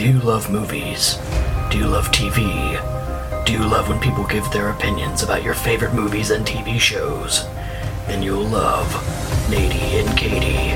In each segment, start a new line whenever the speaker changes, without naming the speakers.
Do you love movies? Do you love TV? Do you love when people give their opinions about your favorite movies and TV shows? Then you'll love Natey and Katy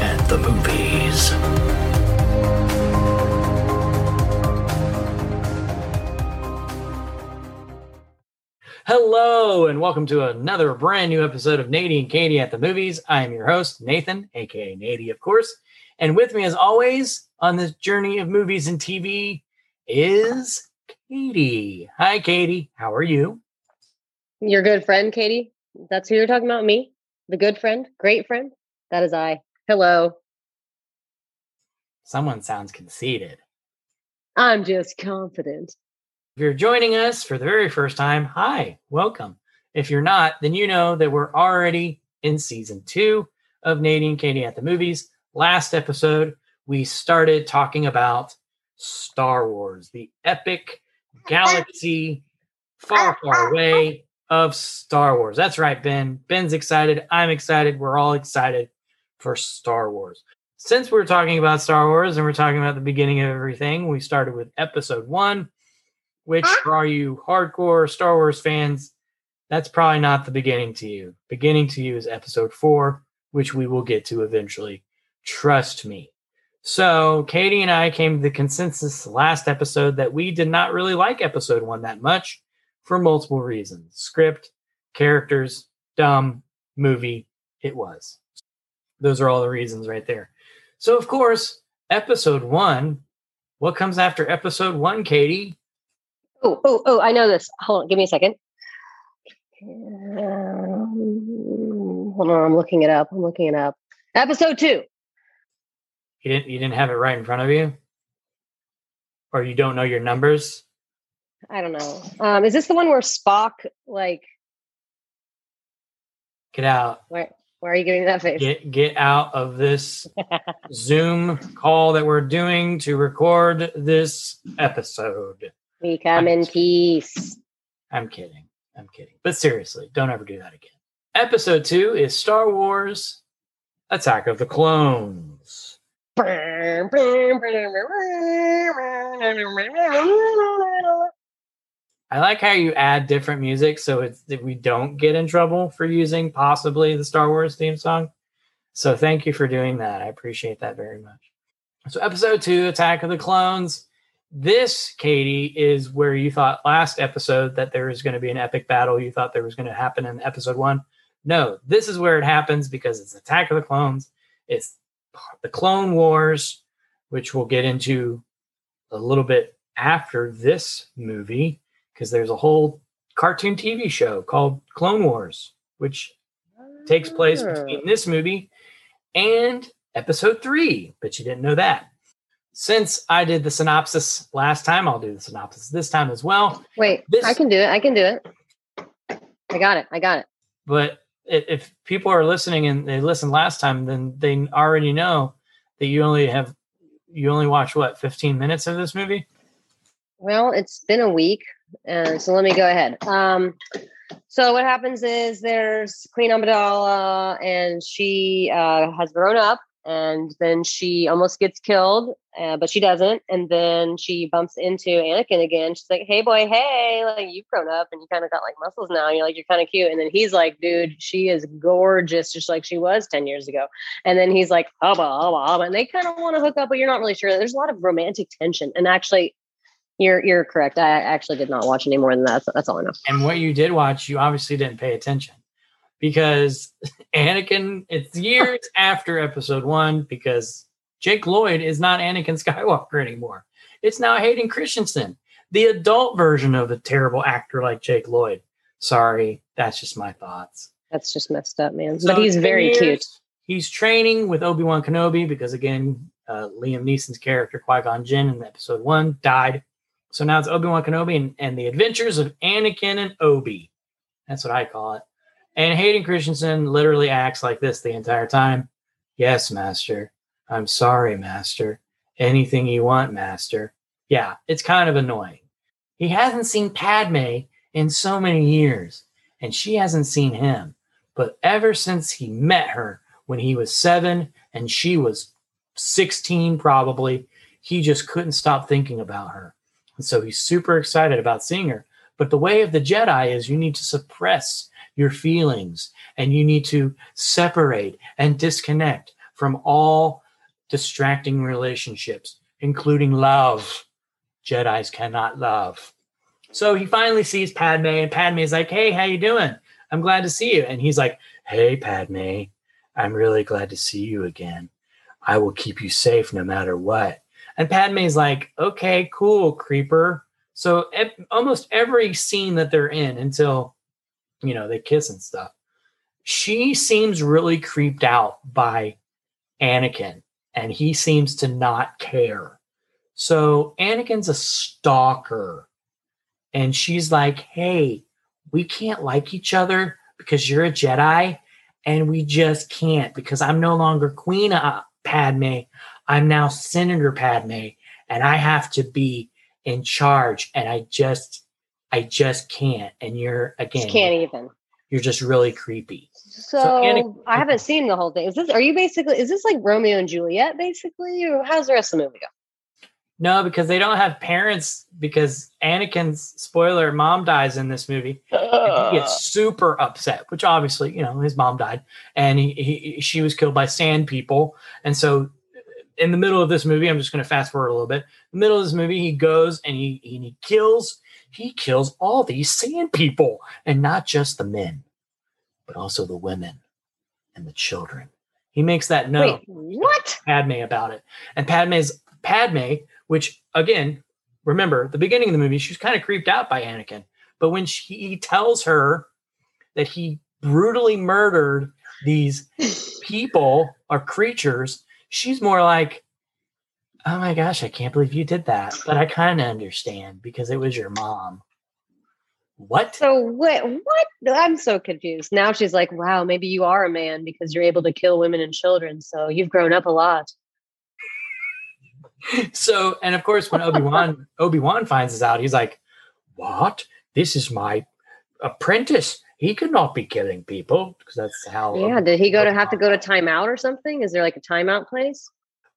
at the movies. Hello, and welcome to another brand new episode of Natey and Katy at the movies. I am your host, Nathan, aka Nadie, of course. And with me, as always, on this journey of movies and TV is Katy. Hi, Katy. How are you?
Your good friend, Katy. That's who you're talking about. Me, the good friend, great friend. That is I. Hello.
Someone sounds conceited.
I'm just confident.
If you're joining us for the very first time, hi, welcome. If you're not, then you know that we're already in season two of Natey and Katy at the movies. Last episode, we started talking about Star Wars, the epic galaxy far, far away of Star Wars. That's right, Ben. Ben's excited. I'm excited. We're all excited for Star Wars. Since we're talking about Star Wars and we're talking about the beginning of everything, we started with episode one, which for all you hardcore Star Wars fans, that's probably not the beginning to you. Beginning to you is episode four, which we will get to eventually. Trust me. So, Katy and I came to the consensus last episode that we did not really like episode one that much for multiple reasons script, characters, dumb, movie. It was. Those are all the reasons right there. So, of course, episode one, what comes after episode one, Katy?
Oh, oh, oh, I know this. Hold on. Give me a second. Um, hold on. I'm looking it up. I'm looking it up. Episode two.
You didn't you didn't have it right in front of you? Or you don't know your numbers?
I don't know. Um, is this the one where Spock like
Get out.
where where are you getting that face?
Get get out of this Zoom call that we're doing to record this episode.
we come in peace.
I'm kidding. I'm kidding. But seriously, don't ever do that again. Episode 2 is Star Wars Attack of the Clones. I like how you add different music so it's that we don't get in trouble for using possibly the Star Wars theme song. So thank you for doing that. I appreciate that very much. So episode 2 Attack of the Clones. This Katy is where you thought last episode that there was going to be an epic battle you thought there was going to happen in episode 1. No, this is where it happens because it's Attack of the Clones. It's the Clone Wars, which we'll get into a little bit after this movie because there's a whole cartoon TV show called Clone Wars, which takes place between ah. this movie and episode three. But you didn't know that. Since I did the synopsis last time, I'll do the synopsis this time as well.
Wait,
This-
I can do it. I can do it. I got it. I got it.
But if people are listening and they listened last time, then they already know that you only have you only watch what 15 minutes of this movie.
Well, it's been a week, uh, so let me go ahead. Um, so what happens is there's Queen Amidala, and she uh, has grown up, and then she almost gets killed, uh, but she doesn't. And then she bumps into Anakin again. She's like, "Hey, boy, hey, like you've grown up, and you kind of got like muscles now. And you're like, you're kind of cute." And then he's like, "Dude, she is gorgeous, just like she was ten years ago." And then he's like, "Hubba, hubba, hubba," and they kind of want to hook up, but you're not really sure. There's a lot of romantic tension, and actually. You're you're correct. I actually did not watch any more than that. So that's all I know.
And what you did watch, you obviously didn't pay attention because Anakin. It's years after Episode One because Jake Lloyd is not Anakin Skywalker anymore. It's now Hayden Christensen, the adult version of a terrible actor like Jake Lloyd. Sorry, that's just my thoughts.
That's just messed up, man.
So
but he's very
years,
cute.
He's training with Obi Wan Kenobi because again, uh, Liam Neeson's character Qui Gon Jinn in episode one died. So now it's Obi Wan Kenobi and, and the adventures of Anakin and Obi. That's what I call it. And Hayden Christensen literally acts like this the entire time. Yes, Master. I'm sorry, Master. Anything you want, Master. Yeah, it's kind of annoying. He hasn't seen Padme in so many years, and she hasn't seen him. But ever since he met her when he was seven and she was 16, probably, he just couldn't stop thinking about her. And so he's super excited about seeing her. But the way of the Jedi is you need to suppress your feelings and you need to separate and disconnect from all distracting relationships, including love. Jedi's cannot love. So he finally sees Padme, and Padme is like, "Hey, how you doing? I'm glad to see you." And he's like, "Hey, Padme, I'm really glad to see you again. I will keep you safe no matter what." And Padme's like, "Okay, cool, creeper." So almost every scene that they're in until you know they kiss and stuff, she seems really creeped out by Anakin, and he seems to not care. So Anakin's a stalker and she's like, "Hey, we can't like each other because you're a Jedi, and we just can't because I'm no longer Queen uh, Padme. I'm now Senator Padme, and I have to be in charge, and I just, I just can't. And you're again,
Just can't even.
you're just really creepy.
So,
Anakin-
I haven't seen the whole thing. Is this? Are you basically? Is this like Romeo and Juliet, basically, or how's the rest of the movie go?
No, because they don't have parents. Because Anakin's spoiler, mom dies in this movie. And he gets super upset, which obviously, you know, his mom died, and he, he she was killed by sand people, and so in the middle of this movie, I'm just going to fast forward a little bit. In the middle of this movie, he goes and he he, he kills he kills all these sand people, and not just the men, but also the women and the children. He makes that known.
Wait, what?
Padme about it. And Padme's Padme, which again, remember the beginning of the movie, she's kind of creeped out by Anakin. But when she, he tells her that he brutally murdered these people or creatures, she's more like, "Oh my gosh, I can't believe you did that." But I kind of understand because it was your mom. What?
So what? what? I'm so confused. Now she's like, "Wow, maybe you are a man because you're able to kill women and children. So you've grown up a lot."
so and of course when obi-wan obi-wan finds this out he's like what this is my apprentice he could not be killing people because that's how
Yeah. Did he go to have to go to timeout or something? Is there like a timeout place?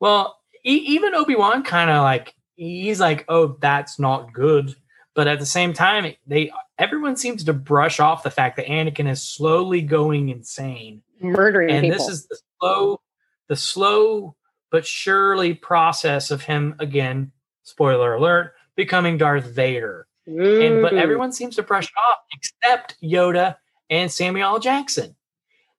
well e- even obi-wan kind of like he's like oh that's not good but at the same time they everyone seems to brush off the fact that anakin is slowly going insane
Murdering
and
people.
this is the slow the slow but surely process of him again spoiler alert becoming darth vader and but everyone seems to brush it off except yoda and samuel L. jackson.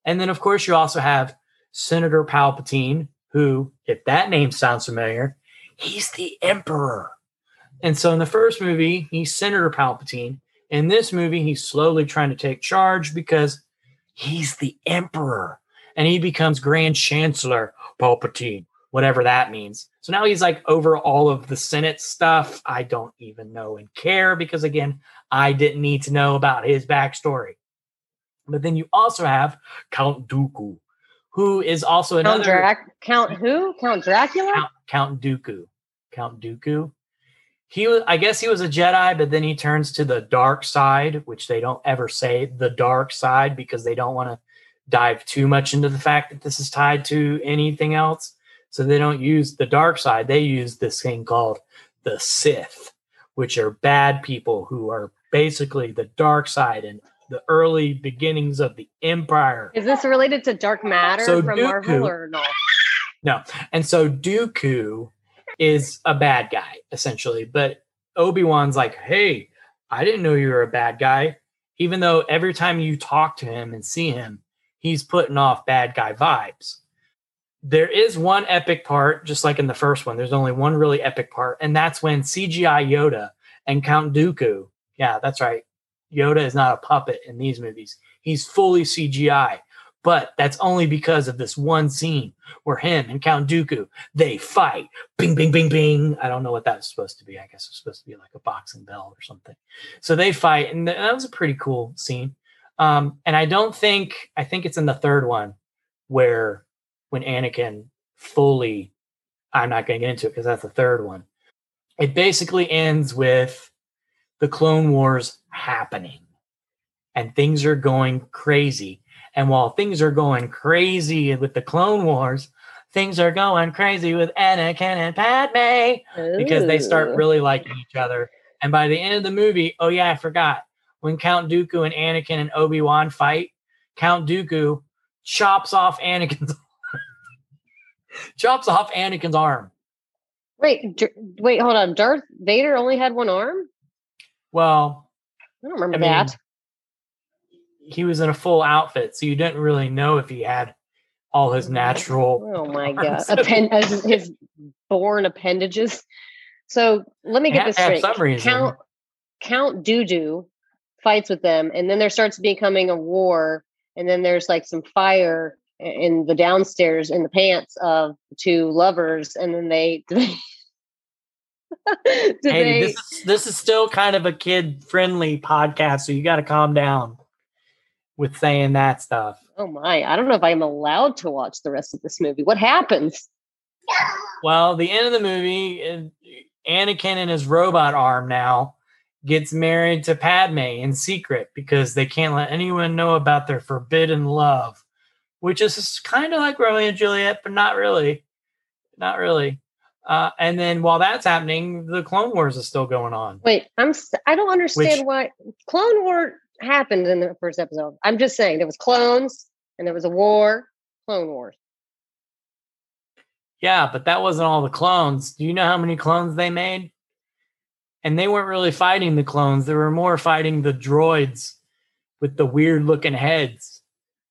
And then of course you also have senator palpatine who if that name sounds familiar he's the emperor. And so in the first movie he's senator palpatine. In this movie he's slowly trying to take charge because he's the emperor. And he becomes grand chancellor palpatine whatever that means so now he's like over all of the senate stuff i don't even know and care because again i didn't need to know about his backstory but then you also have count dooku who is also
Count,
another
Drac- Count who? Count Dracula?
Count, Count Dooku. Count Dooku. He was, I guess he was a Jedi, but then he turns to the dark side, which they don't ever say the dark side because they don't want to dive too much into the fact that this is tied to anything else. So they don't use the dark side. They use this thing called the Sith, which are bad people who are basically the dark side and the early beginnings of the Empire.
Is this related to Dark Matter
So
from
Dooku-
Marvel or no?
And so Dooku is a bad guy, essentially. But Obi-Wan's like, hey, I didn't know you were a bad guy. Even though every time you talk to him and see him, he's putting off bad guy vibes. There is one epic part, just like in the first one. There's only one really epic part, and that's when CGI Yoda and Count Dooku. Yeah, that's right. Yoda is not a puppet in these movies. He's fully CGI. But that's only because of this one scene where him and Count Dooku they fight. Bing, bing, bing, bing. I don't know what that's supposed to be. I guess it's supposed to be like a boxing bell or something. So they fight, and that was a pretty cool scene. Um, and I don't think I think it's in the third one where when Anakin fully, I'm not going to get into it because that's the third one. It basically ends with the Clone Wars happening, and things are going crazy. And while things are going crazy with the Clone Wars, things are going crazy with Anakin and Padme because they start really liking each other. And by the end of the movie, oh yeah, I forgot when Count Dooku and Anakin and Obi Wan fight, Count Dooku chops off Anakin's chops off Anakin's arm.
Wait, Dr- wait, hold on. Darth Vader only had one arm.
Well,
I don't remember
I mean,
that.
he was in a full outfit, so you didn't really know if he had all his natural.
Oh my god,
arms.
Appen- his, born appendages. So let me get this straight.
some reason.
Count Count Dooku fights with them, and then there starts becoming a war, and then there's like some fire in the downstairs in the pants of two lovers, and then they. Did
Hey,
they,
this is, this is still kind of a kid friendly podcast, so you got to calm down with saying that stuff.
oh my! I don't know if I'm allowed to watch the rest of this movie. What happens?
Well, the end of the movie, Anakin and his robot arm now gets married to Padme in secret because they can't let anyone know about their forbidden love, which is kind of like Romeo and Juliet, but not really. Not really. Uh, and then while that's happening, the Clone Wars is still going on.
Wait, I'm. I don't understand
Which-
why Clone War happened in the first episode. I'm just saying there was clones and there was a war. Clone Wars.
Yeah, but that wasn't all the clones. Do you know how many clones they made? And they weren't really fighting the clones. They were more fighting the droids with the weird looking heads.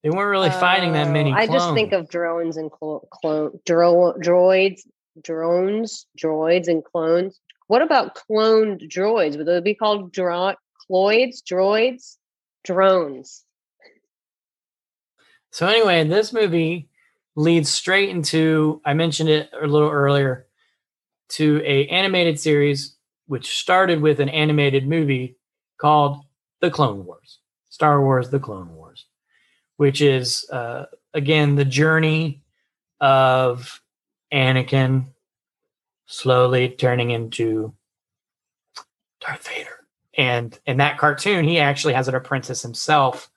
They weren't really fighting that oh, many
Oh, I just think of drones and clo- clone dro- droids, drones, droids and clones. What about cloned droids? Would they be called dro- cloids, droids, drones?
So anyway, this movie leads straight into I mentioned it a little earlier to a animated series which started with an animated movie called The Clone Wars. Star Wars The Clone Wars, which is uh, again the journey of Anakin slowly turning into Darth Vader. And in that cartoon, he actually has an apprentice himself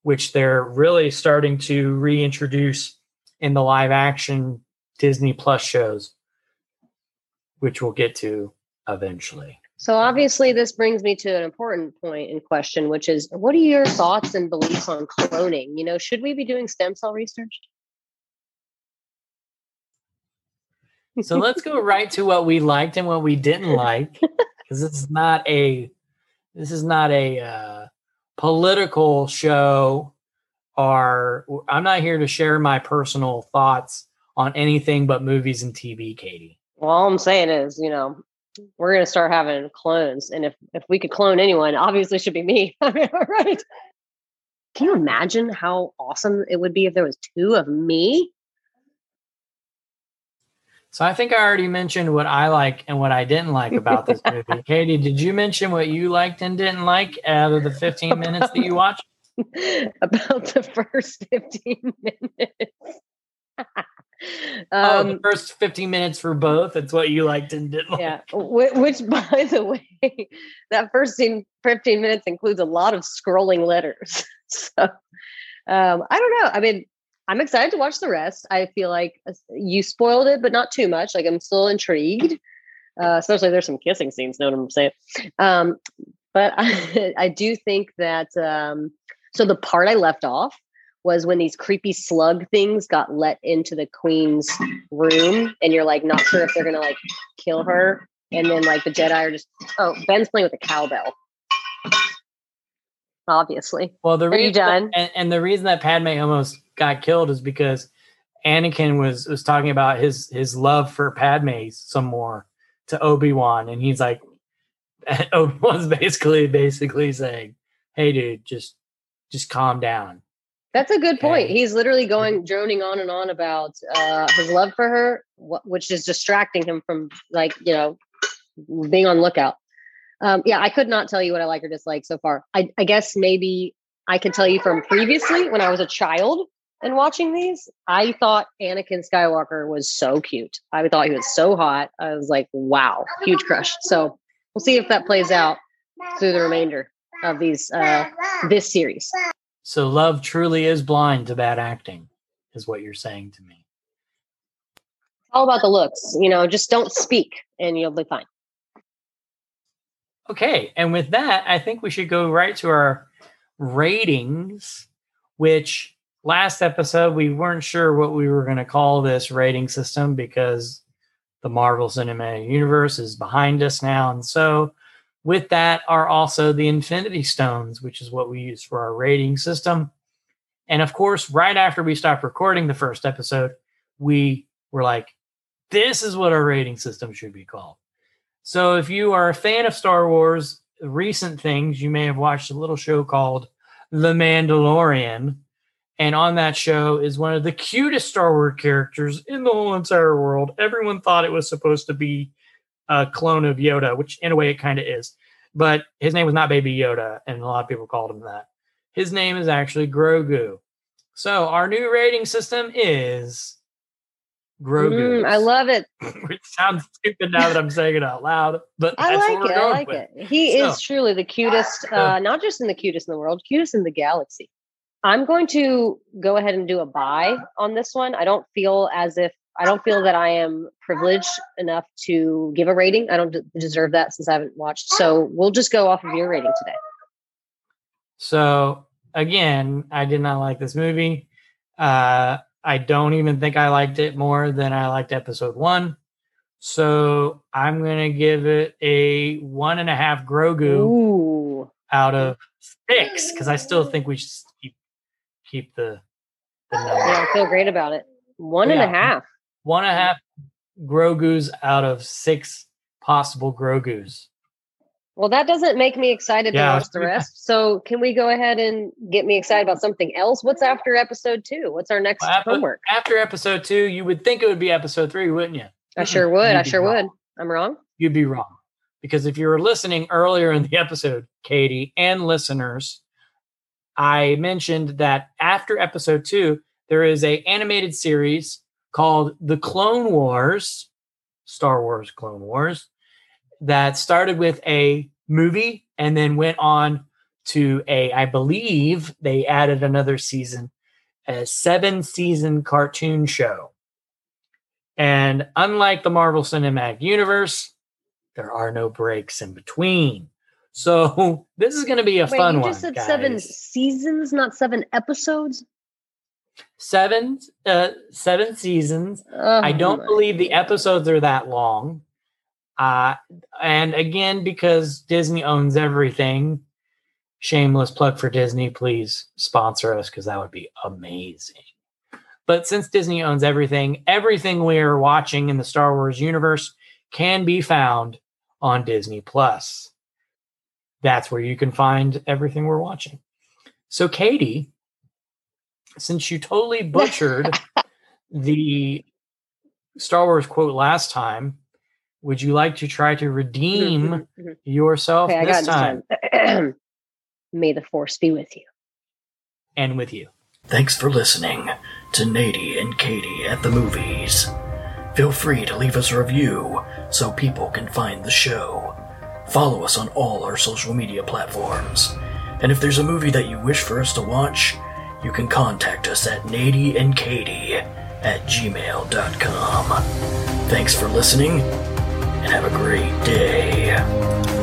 which they're really starting to reintroduce in the live action Disney Plus shows, which we'll get to eventually.
So obviously, this brings me to an important point in question, which is, what are your thoughts and beliefs on cloning? You know, should we be doing stem cell research?
So let's go right to what we liked and what we didn't like, because this is not a this is not a uh, political show, or I'm not here to share my personal thoughts on anything but movies and TV, Katie.
Well, all I'm saying is, you know, we're gonna start having clones, and if if we could clone anyone, obviously it should be me. I mean, all right. Can you imagine how awesome it would be if there was two of me?
So I think I already mentioned what I like and what I didn't like about this movie. Katy, did you mention what you liked and didn't like out of the 15 minutes that you watched?
About the first 15 minutes.
Oh,
um,
the first 15 minutes for both. It's what you liked and didn't like.
yeah, which, by the way, that first scene, 15 minutes includes a lot of scrolling letters. so um, I don't know. I mean, I'm excited to watch the rest. I feel like uh, you spoiled it, but not too much. Like I'm still intrigued. Uh, especially there's some kissing scenes. Know what I'm saying? Um, but I, I do think that um, so the part I left off was when these creepy slug things got let into the queen's room, and you're like not sure if they're gonna like kill her, and then like the Jedi are just oh Ben's playing with a cowbell, obviously.
Well, the
Are you
reason
done?
and, and the reason that Padme almost got killed is because Anakin was was talking about his his love for Padme some more to Obi Wan, and he's like, Obi Wan's basically basically saying, "Hey, dude, just just calm down."
That's a good point.
Okay.
He's literally going droning on and on about uh, his love for her, wh- which is distracting him from like you know being on lookout. Um, yeah, I could not tell you what I like or dislike so far. I, I guess maybe I could tell you from previously when I was a child and watching these. I thought Anakin Skywalker was so cute. I thought he was so hot. I was like, wow, huge crush. So we'll see if that plays out through the remainder of these uh, this series.
So love truly is blind to bad acting, is what you're saying to me.
It's all about the looks. You know, just don't speak and you'll be fine.
Okay. And with that, I think we should go right to our ratings, which last episode we weren't sure what we were going to call this rating system because the Marvel Cinematic Universe is behind us now. And so, with that, are also the Infinity Stones, which is what we use for our rating system. And of course, right after we stopped recording the first episode, we were like, this is what our rating system should be called. So if you are a fan of Star Wars, recent things, you may have watched a little show called The Mandalorian. And on that show is one of the cutest Star Wars characters in the whole entire world. Everyone thought it was supposed to be a clone of Yoda, which in a way it kind of is. But his name was not Baby Yoda, and a lot of people called him that. His name is actually Grogu. So our new rating system is Grogu.
Mm, I love it.
Which sounds stupid now that I'm saying it out loud, but
I
that's
like it. I like
with.
it. He
So-
is truly the cutest, uh, not just in the cutest in the world, cutest in the galaxy. I'm going to go ahead and do a buy on this one. I don't feel as if I don't feel that I am privileged enough to give a rating. I don't d- deserve that since I haven't watched. So we'll just go off of your rating today.
So again, I did not like this movie. Uh, I don't even think I liked it more than I liked episode one. So I'm gonna give it a one and a half Grogu
Ooh,
out of six because I still think we should keep keep the the number.
yeah, I feel great about it. One and a half.
One and a half Grogu's out of six possible Grogu's.
Well, that doesn't make me excited
Yeah,
to watch the rest. So, can we go ahead and get me excited about something else? What's after episode two? What's our next
Well, after-
homework?
After episode two, you would think it would be episode three, wouldn't you?
I sure would.
you'd
I sure would. I'm wrong.
You'd be wrong. Because if you were listening earlier in the episode, Katy and listeners, I mentioned that after episode two, there is a animated series called The Clone Wars, Star Wars Clone Wars, that started with a movie and then went on to a, I believe they added another season, a seven season cartoon show. And unlike the Marvel Cinematic Universe, there are no breaks in between. So this is going to be a
Wait,
fun
you
one.
just said
guys.
seven seasons, not seven episodes.
Seven, uh, seven seasons. I
Oh
don't
my
believe the episodes are that long. Uh, and again, because Disney owns everything, shameless plug for Disney, please sponsor us because that would be amazing. But since Disney owns everything, everything we are watching in the Star Wars universe can be found on Disney Plus. That's where you can find everything we're watching. So, Katy, since you totally butchered the Star Wars quote last time, would you like to try to redeem
Mhm, mhm.
yourself
Okay,
this
this
time
time. May the force be with you.
and with you? Thanks for listening to Natey and Katy at the movies. Feel free to leave us a review so people can find the show. Follow us on all our social media platforms. And if there's a movie that you wish for us to watch, you can contact us at nadyandkatie at gmail.com. Thanks for listening, and have a great day.